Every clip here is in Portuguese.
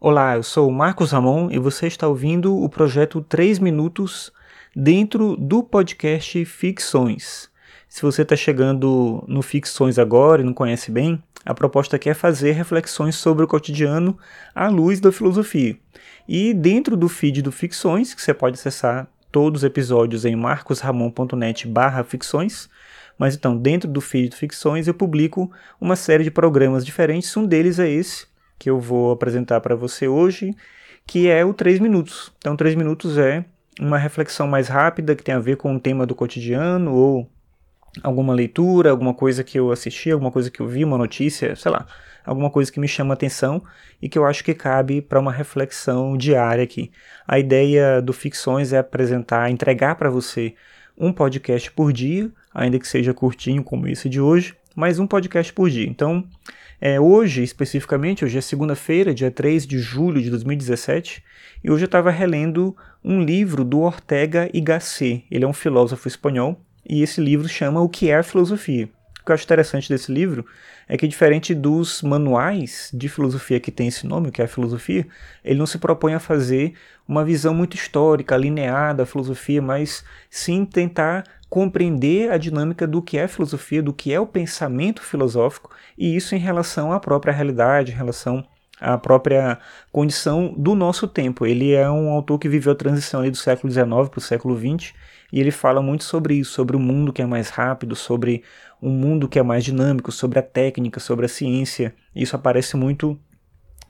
Olá, eu sou o Marcos Ramon e você está ouvindo o projeto 3 Minutos dentro do podcast Ficções. Se você está chegando no Ficções agora e não conhece bem, a proposta aqui é fazer reflexões sobre o cotidiano à luz da filosofia. E dentro do feed do Ficções, que você pode acessar todos os episódios em marcosramon.net barra ficções, mas então dentro do feed do Ficções eu publico uma série de programas diferentes, um deles é esse, que eu vou apresentar para você hoje, que é o 3 minutos. Então, 3 minutos é uma reflexão mais rápida que tem a ver com um tema do cotidiano ou alguma leitura, alguma coisa que eu assisti, alguma coisa que eu vi, uma notícia, sei lá, alguma coisa que me chama atenção e que eu acho que cabe para uma reflexão diária aqui. A ideia do Ficções é apresentar, entregar para você um podcast por dia, ainda que seja curtinho como esse de hoje, mas um podcast por dia. Então, é, hoje, especificamente, hoje é segunda-feira, dia 3 de julho de 2017, e hoje eu estava relendo um livro do Ortega y Gasset. Ele é um filósofo espanhol, e esse livro chama O que é a filosofia. O que eu acho interessante desse livro é que, diferente dos manuais de filosofia que tem esse nome, que é a filosofia, ele não se propõe a fazer uma visão muito histórica, linear da filosofia, mas sim tentar compreender a dinâmica do que é filosofia, do que é o pensamento filosófico, e isso em relação à própria realidade, em relação à própria condição do nosso tempo. Ele é um autor que viveu a transição do século XIX para o século XX, e ele fala muito sobre isso, sobre o mundo que é mais rápido, sobre um mundo que é mais dinâmico, sobre a técnica, sobre a ciência. Isso aparece muito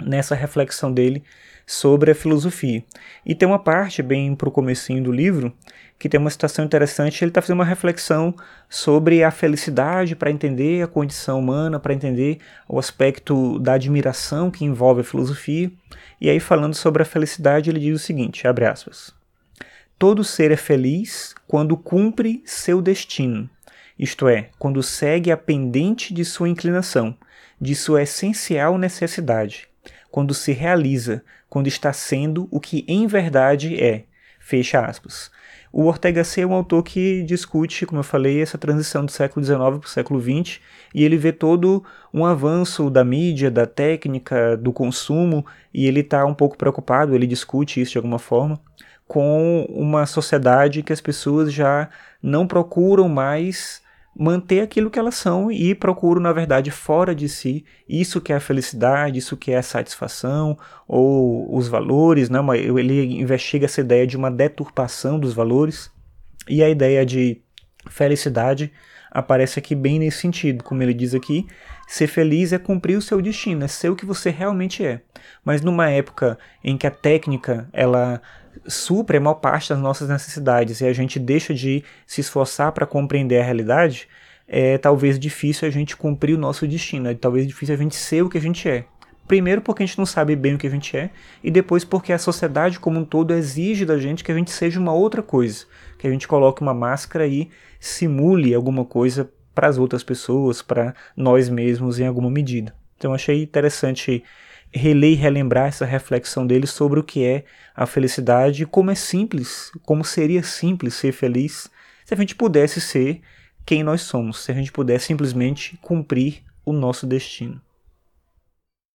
nessa reflexão dele sobre a filosofia. E tem uma parte bem para o comecinho do livro que tem uma citação interessante. Ele está fazendo uma reflexão sobre a felicidade para entender a condição humana, para entender o aspecto da admiração que envolve a filosofia. E aí falando sobre a felicidade, ele diz o seguinte, abre aspas: Todo ser é feliz quando cumpre seu destino, isto é, quando segue a pendente de sua inclinação, de sua essencial necessidade, quando se realiza, quando está sendo o que em verdade é. Fecha aspas. O Ortega C é um autor que discute, como eu falei, essa transição do século XIX para o século XX, e ele vê todo um avanço da mídia, da técnica, do consumo, e ele está um pouco preocupado, ele discute isso de alguma forma, com uma sociedade que as pessoas já não procuram mais manter aquilo que elas são e procuram, na verdade, fora de si isso que é a felicidade, isso que é a satisfação ou os valores, né? ele investiga essa ideia de uma deturpação dos valores e a ideia de felicidade aparece aqui bem nesse sentido, como ele diz aqui, ser feliz é cumprir o seu destino, é ser o que você realmente é. Mas numa época em que a técnica ela supre a maior parte das nossas necessidades e a gente deixa de se esforçar para compreender a realidade, é talvez difícil a gente cumprir o nosso destino, é talvez difícil a gente ser o que a gente é. Primeiro porque a gente não sabe bem o que a gente é, e depois porque a sociedade como um todo exige da gente que a gente seja uma outra coisa, que a gente coloque uma máscara e simule alguma coisa para as outras pessoas, para nós mesmos em alguma medida. Então achei interessante reler e relembrar essa reflexão dele sobre o que é a felicidade como é simples, como seria simples ser feliz se a gente pudesse ser quem nós somos, se a gente pudesse simplesmente cumprir o nosso destino.